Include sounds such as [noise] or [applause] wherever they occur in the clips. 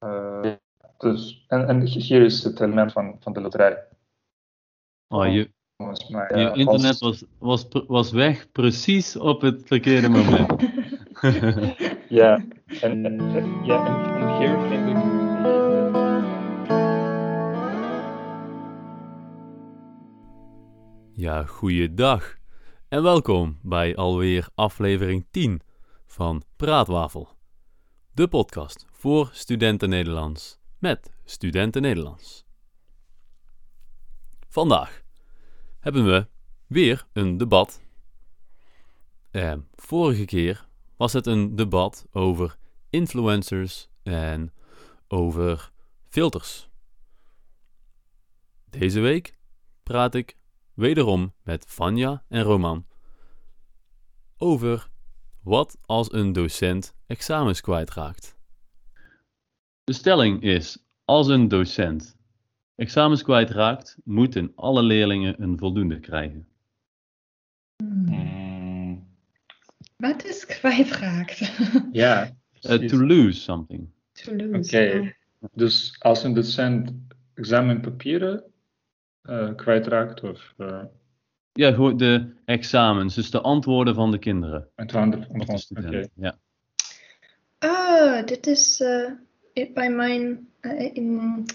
Eh, dus, en, en hier is het element van, van de loterij. Oh, je, mij, je ja, internet was, was, was weg precies op het verkeerde moment. [laughs] Ja, en, en- en- ja, en, en hier vind ik. Ja, goeiedag en welkom bij alweer aflevering 10 van Praatwafel. De podcast voor studenten Nederlands met studenten Nederlands. Vandaag hebben we weer een debat. Eh, vorige keer was het een debat over influencers en over filters. Deze week praat ik wederom met Vanja en Roman over wat als een docent examens kwijtraakt. De stelling is: als een docent examens kwijtraakt, moeten alle leerlingen een voldoende krijgen. Mm, Wat is kwijtraakt? [laughs] ja, Uh, precies. to lose something. to lose. Oké. Dus als een docent examenpapieren eh kwijtraakt of uh, Ja, gewoon de examens, dus de antwoorden van de kinderen. het andere Of de Oké. studenten. Ja. Oh, dit is eh, bij mijn. eh, in,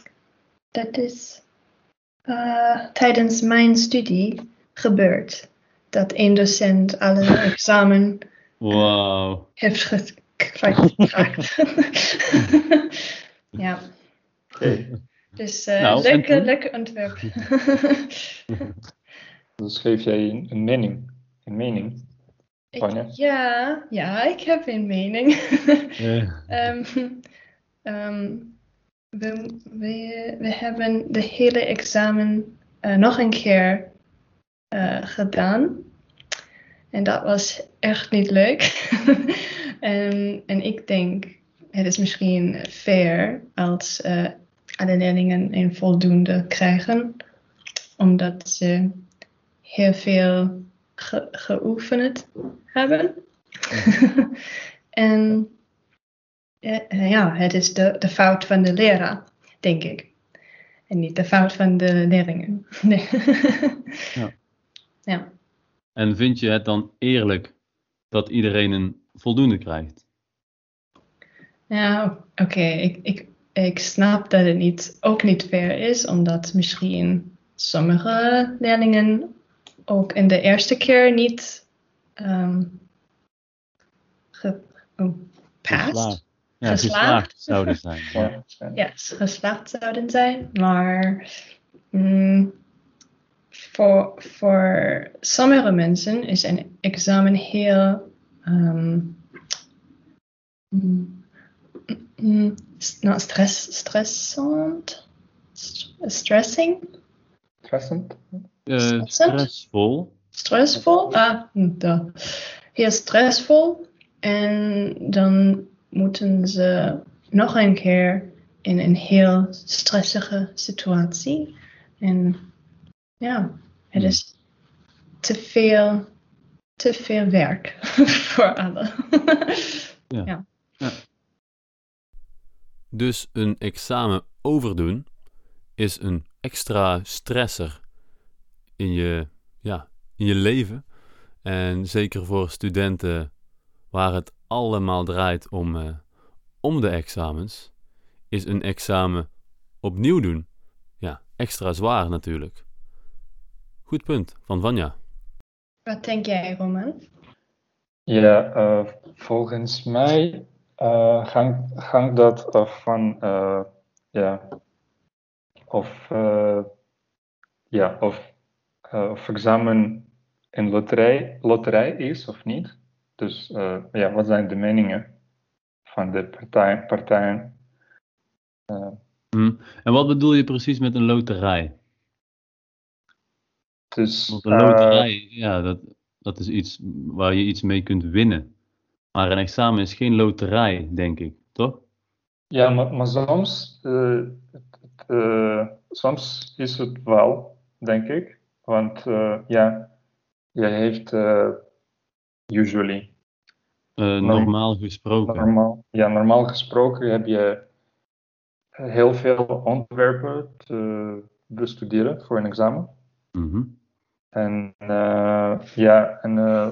dat is eh, tijdens mijn studie gebeurd. Dat een docent alle [laughs] examen Wauw. heeft ge- kwijtgeraakt. [laughs] ja, dus eh Nou, lekker, lekker ontwerp. [laughs] Dus geef jij een, een mening. Een mening. Ik- ja, ja, ik heb een mening. Ehm, ehm, we, we, we hebben de hele examen eh, nog een keer eh, gedaan. En dat was echt niet leuk. [laughs] en, en ik denk, het is misschien fair als eh, alle leerlingen een voldoende krijgen. Omdat ze heel veel ge- geoefend hebben. [laughs] en ja, het is de, de fout van de leraar, denk ik. En niet de fout van de leerlingen. [laughs] Nee. Ja. [laughs] ja. En vind je het dan eerlijk dat iedereen een voldoende krijgt? Ja, oké. Ik, ik, ik snap dat het niet, ook niet fair is, omdat misschien sommige leerlingen ook in de eerste keer niet ehm ge, oh. Ja, Geslaagd. geslaagd zouden zijn. Ja, ja. ja, geslaagd zouden zijn. Maar mm, voor, voor sommige mensen is een examen heel ehm, mm, mm, nou, stress, stressant. Stressing? Stressend. Eh, Stressend? stressvol. Stressvol? Ah, hm, da. Heel stressvol. En dan moeten ze nog een keer in een heel stressige situatie. En ja, het is te veel, te veel werk [laughs] voor allen. Dus een examen overdoen is een extra stresser in je, ja, in je leven. En zeker voor studenten waar het allemaal draait om, eh, om de examens, is een examen opnieuw doen. Ja, extra zwaar natuurlijk. Goed punt van Vanja. Wat denk jij, Roman? Ja, eh, volgens mij eh hangt, hangt dat af van eh, ja, of, eh, ja, of, eh, of examen een loterij, loterij is of niet. Dus eh, ja, wat zijn de meningen van de partij, partijen? Eh, Hm. En wat bedoel je precies met een loterij? dus, Want een eh, loterij, ja, dat, dat is iets waar je iets mee kunt winnen. Maar een examen is geen loterij, denk ik, toch? Ja, maar, maar soms, eh, eh, soms is het wel, denk ik. Want eh, ja, je heeft eh, usually, Eh, normaal gesproken. normaal, ja, normaal gesproken heb je heel veel onderwerpen te bestuderen voor een examen. Mhm. En eh, ja, en eh,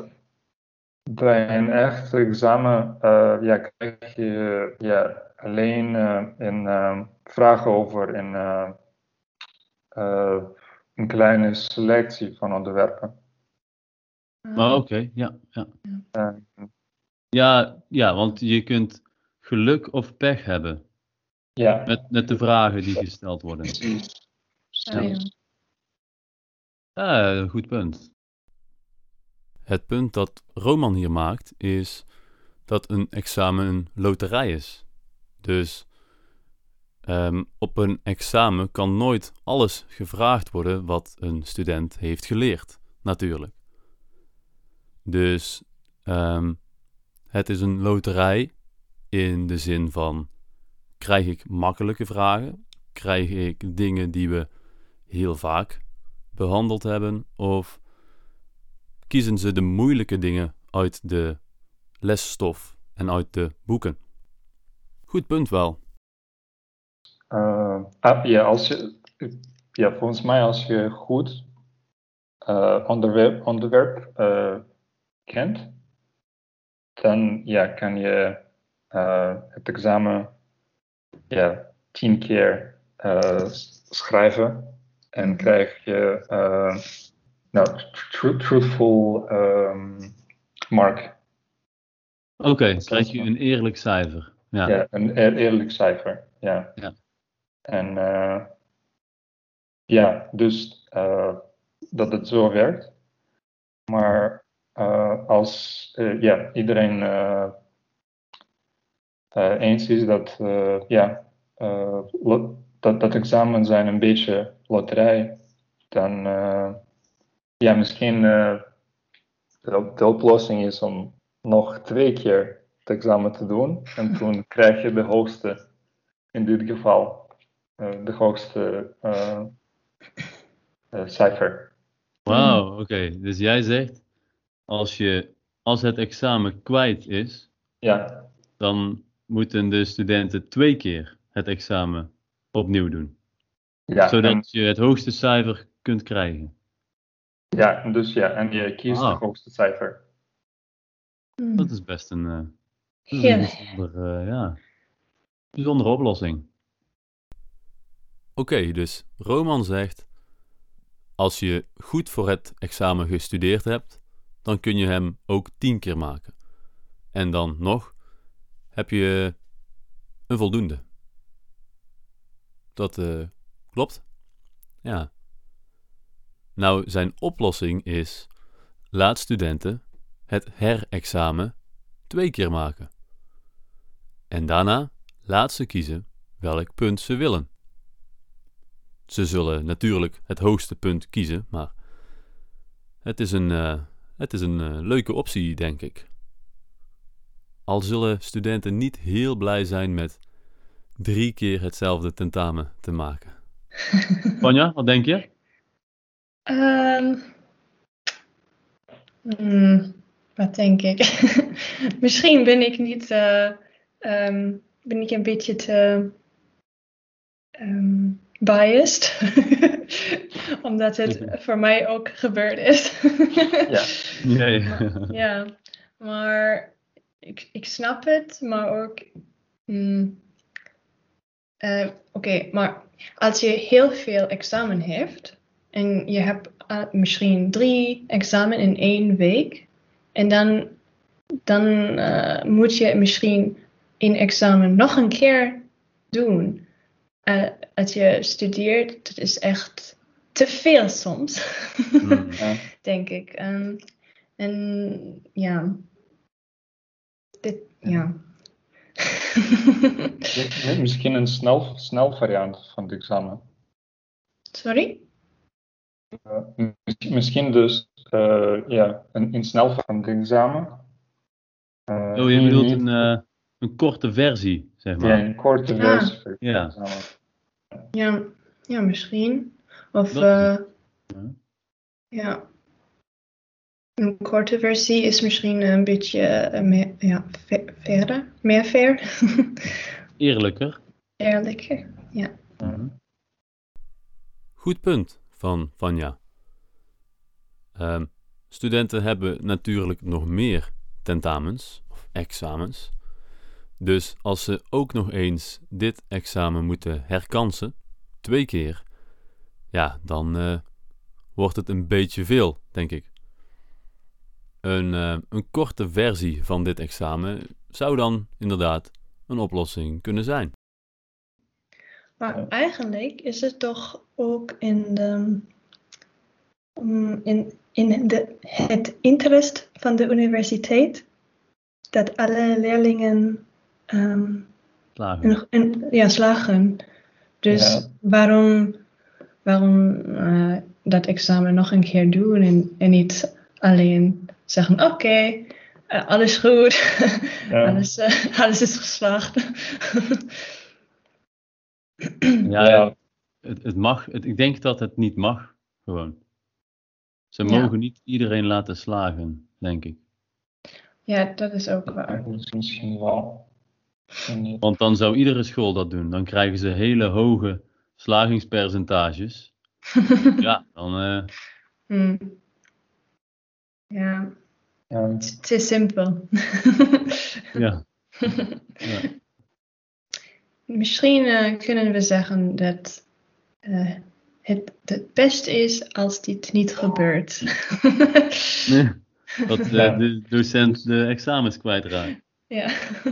bij een echt examen eh, ja, krijg je ja, alleen eh, een eh, vragen over een, eh, eh, een kleine selectie van onderwerpen. Maar oké, ja, ja. En, Ja, ja, want je kunt geluk of pech hebben ja, met, met de vragen die gesteld worden. precies. Ja. Ja, goed punt. Het punt dat Roman hier maakt is dat een examen een loterij is. Dus ehm, op een examen kan nooit alles gevraagd worden wat een student heeft geleerd, natuurlijk. Dus ehm, het is een loterij in de zin van: krijg ik makkelijke vragen? Krijg ik dingen die we heel vaak behandeld hebben? Of kiezen ze de moeilijke dingen uit de lesstof en uit de boeken? Goed punt wel. Eh, ah, ja, als je, ja, volgens mij als je goed eh, onderwerp, onderwerp eh, kent, dan ja, kan je eh, het examen ja, tien keer eh, schrijven en krijg je eh, nou, tru- truthful ehm, mark. Oké, krijg je een eerlijk cijfer. Ja. Ja, een eer- eerlijk cijfer. Ja. Ja. En eh, ja, dus dat het zo werkt. Maar als eh, ja, iedereen eh, eh, eens is dat eh, ja, eh, dat, dat examen zijn een beetje loterij, dan eh, ja, misschien eh, de, de oplossing is om nog twee keer het examen te doen. En toen [laughs] krijg je de hoogste, in dit geval, eh, de hoogste eh, eh, cijfer. Wauw, oké. Dus jij zegt, als, je, als het examen kwijt is, Ja, dan moeten de studenten twee keer het examen opnieuw doen. ja, zodat en, je het hoogste cijfer kunt krijgen. ja, en dus ja, en je kiest Ah. het hoogste cijfer. Hmm. Dat is best een, eh, dat is Ja. een bijzonder, eh, ja, bijzondere oplossing. Oké, dus Roman zegt: als je goed voor het examen gestudeerd hebt, dan kun je hem ook tien keer maken. En dan nog heb je een voldoende. Dat eh, klopt? Ja. Nou, zijn oplossing is: laat studenten het herexamen twee keer maken. En daarna laat ze kiezen welk punt ze willen. Ze zullen natuurlijk het hoogste punt kiezen, maar het is een, eh, het is een eh, leuke optie, denk ik. Al zullen studenten niet heel blij zijn met drie keer hetzelfde tentamen te maken. [laughs] Vanja, wat denk je? Ehm, hmm, wat denk ik? [laughs] Misschien ben ik niet, eh, ehm, ben ik een beetje te ehm, biased, [laughs] [laughs] omdat het voor mij ook gebeurd is. [laughs] Ja. Nee. Ja, maar ik, ik snap het, maar ook. hmm, eh, Oké, maar als je heel veel examen heeft en je hebt eh, misschien drie examen in één week, en dan, dan eh, moet je misschien een examen nog een keer doen. Eh, als je studeert, dat is echt te veel soms. Hmm. Ja. [laughs] denk ik. Ehm, en ja, dit, ja. Ja, [laughs] Misschien een snel, snel variant van het examen. Sorry? Eh, mis- misschien dus eh, ja, een, een snel van het examen. Eh, Oh, je bedoelt niet- een, eh, een korte versie, zeg ja, maar. een korte Ja. versie van het Ja. Ja, ja misschien. Of eh, Ja. ja. Een korte versie is misschien een beetje eh, meer, ja, ve- verder, meer fair. [laughs] Eerlijker. eerlijker. Ja. Goed punt van Vanja. Ehm, studenten hebben natuurlijk nog meer tentamens of examens. Dus als ze ook nog eens dit examen moeten herkansen, twee keer, ja, dan eh, wordt het een beetje veel, denk ik. Een, eh, een korte versie van dit examen zou dan inderdaad een oplossing kunnen zijn. Maar eigenlijk is het toch ook in, de, mm, in, in de, het interest van de universiteit dat alle leerlingen ehm, Slagen. ja, slagen. Dus Ja. waarom, waarom eh, dat examen nog een keer doen en, en niet alleen zeggen: oké, eh, alles goed, Ja. [laughs] alles, eh, alles is geslaagd. [clears throat] Ja, Ja. Het, het mag. Het, ik denk dat het niet mag, gewoon. Ze Ja. mogen niet iedereen laten slagen, denk ik. ja, dat is ook waar. Dat is misschien wel. En niet. Want dan zou iedere school dat doen. Dan krijgen ze hele hoge slagingspercentages. [laughs] Ja, dan. eh, Hmm. Ja, Ja. het is simpel. [laughs] ja. [laughs] ja. Misschien eh, kunnen we zeggen dat eh, het het beste is als dit niet gebeurt. Nee, Dat Ja. de docent de examens kwijtraakt. ja.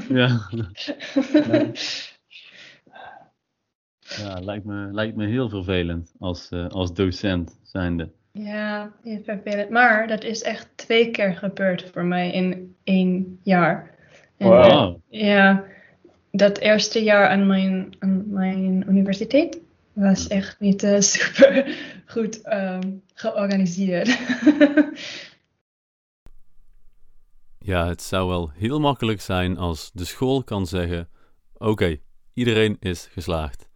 Ja. Ja, lijkt me, lijkt me heel vervelend als, eh, als docent zijnde. ja, heel vervelend. Maar dat is echt twee keer gebeurd voor mij in één jaar. En, Wow. Wauw. Ja, dat eerste jaar aan mijn, aan mijn universiteit was echt niet eh, [laughs] super goed ehm, georganiseerd. [laughs] Ja, het zou wel heel makkelijk zijn als de school kan zeggen: Oké, iedereen is geslaagd.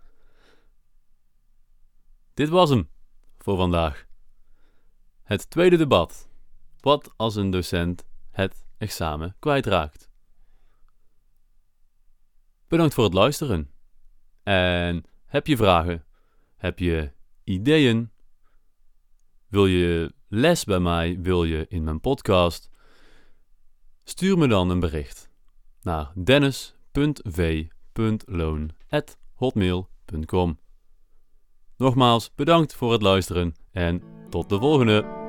Dit was hem voor vandaag. Het tweede debat. Wat als een docent het examen kwijtraakt? Bedankt voor het luisteren. En heb je vragen? Heb je ideeën? Wil je les bij mij? Wil je in mijn podcast? Stuur me dan een bericht naar dennis.v.loon.hotmail.com. Nogmaals bedankt voor het luisteren en tot de volgende!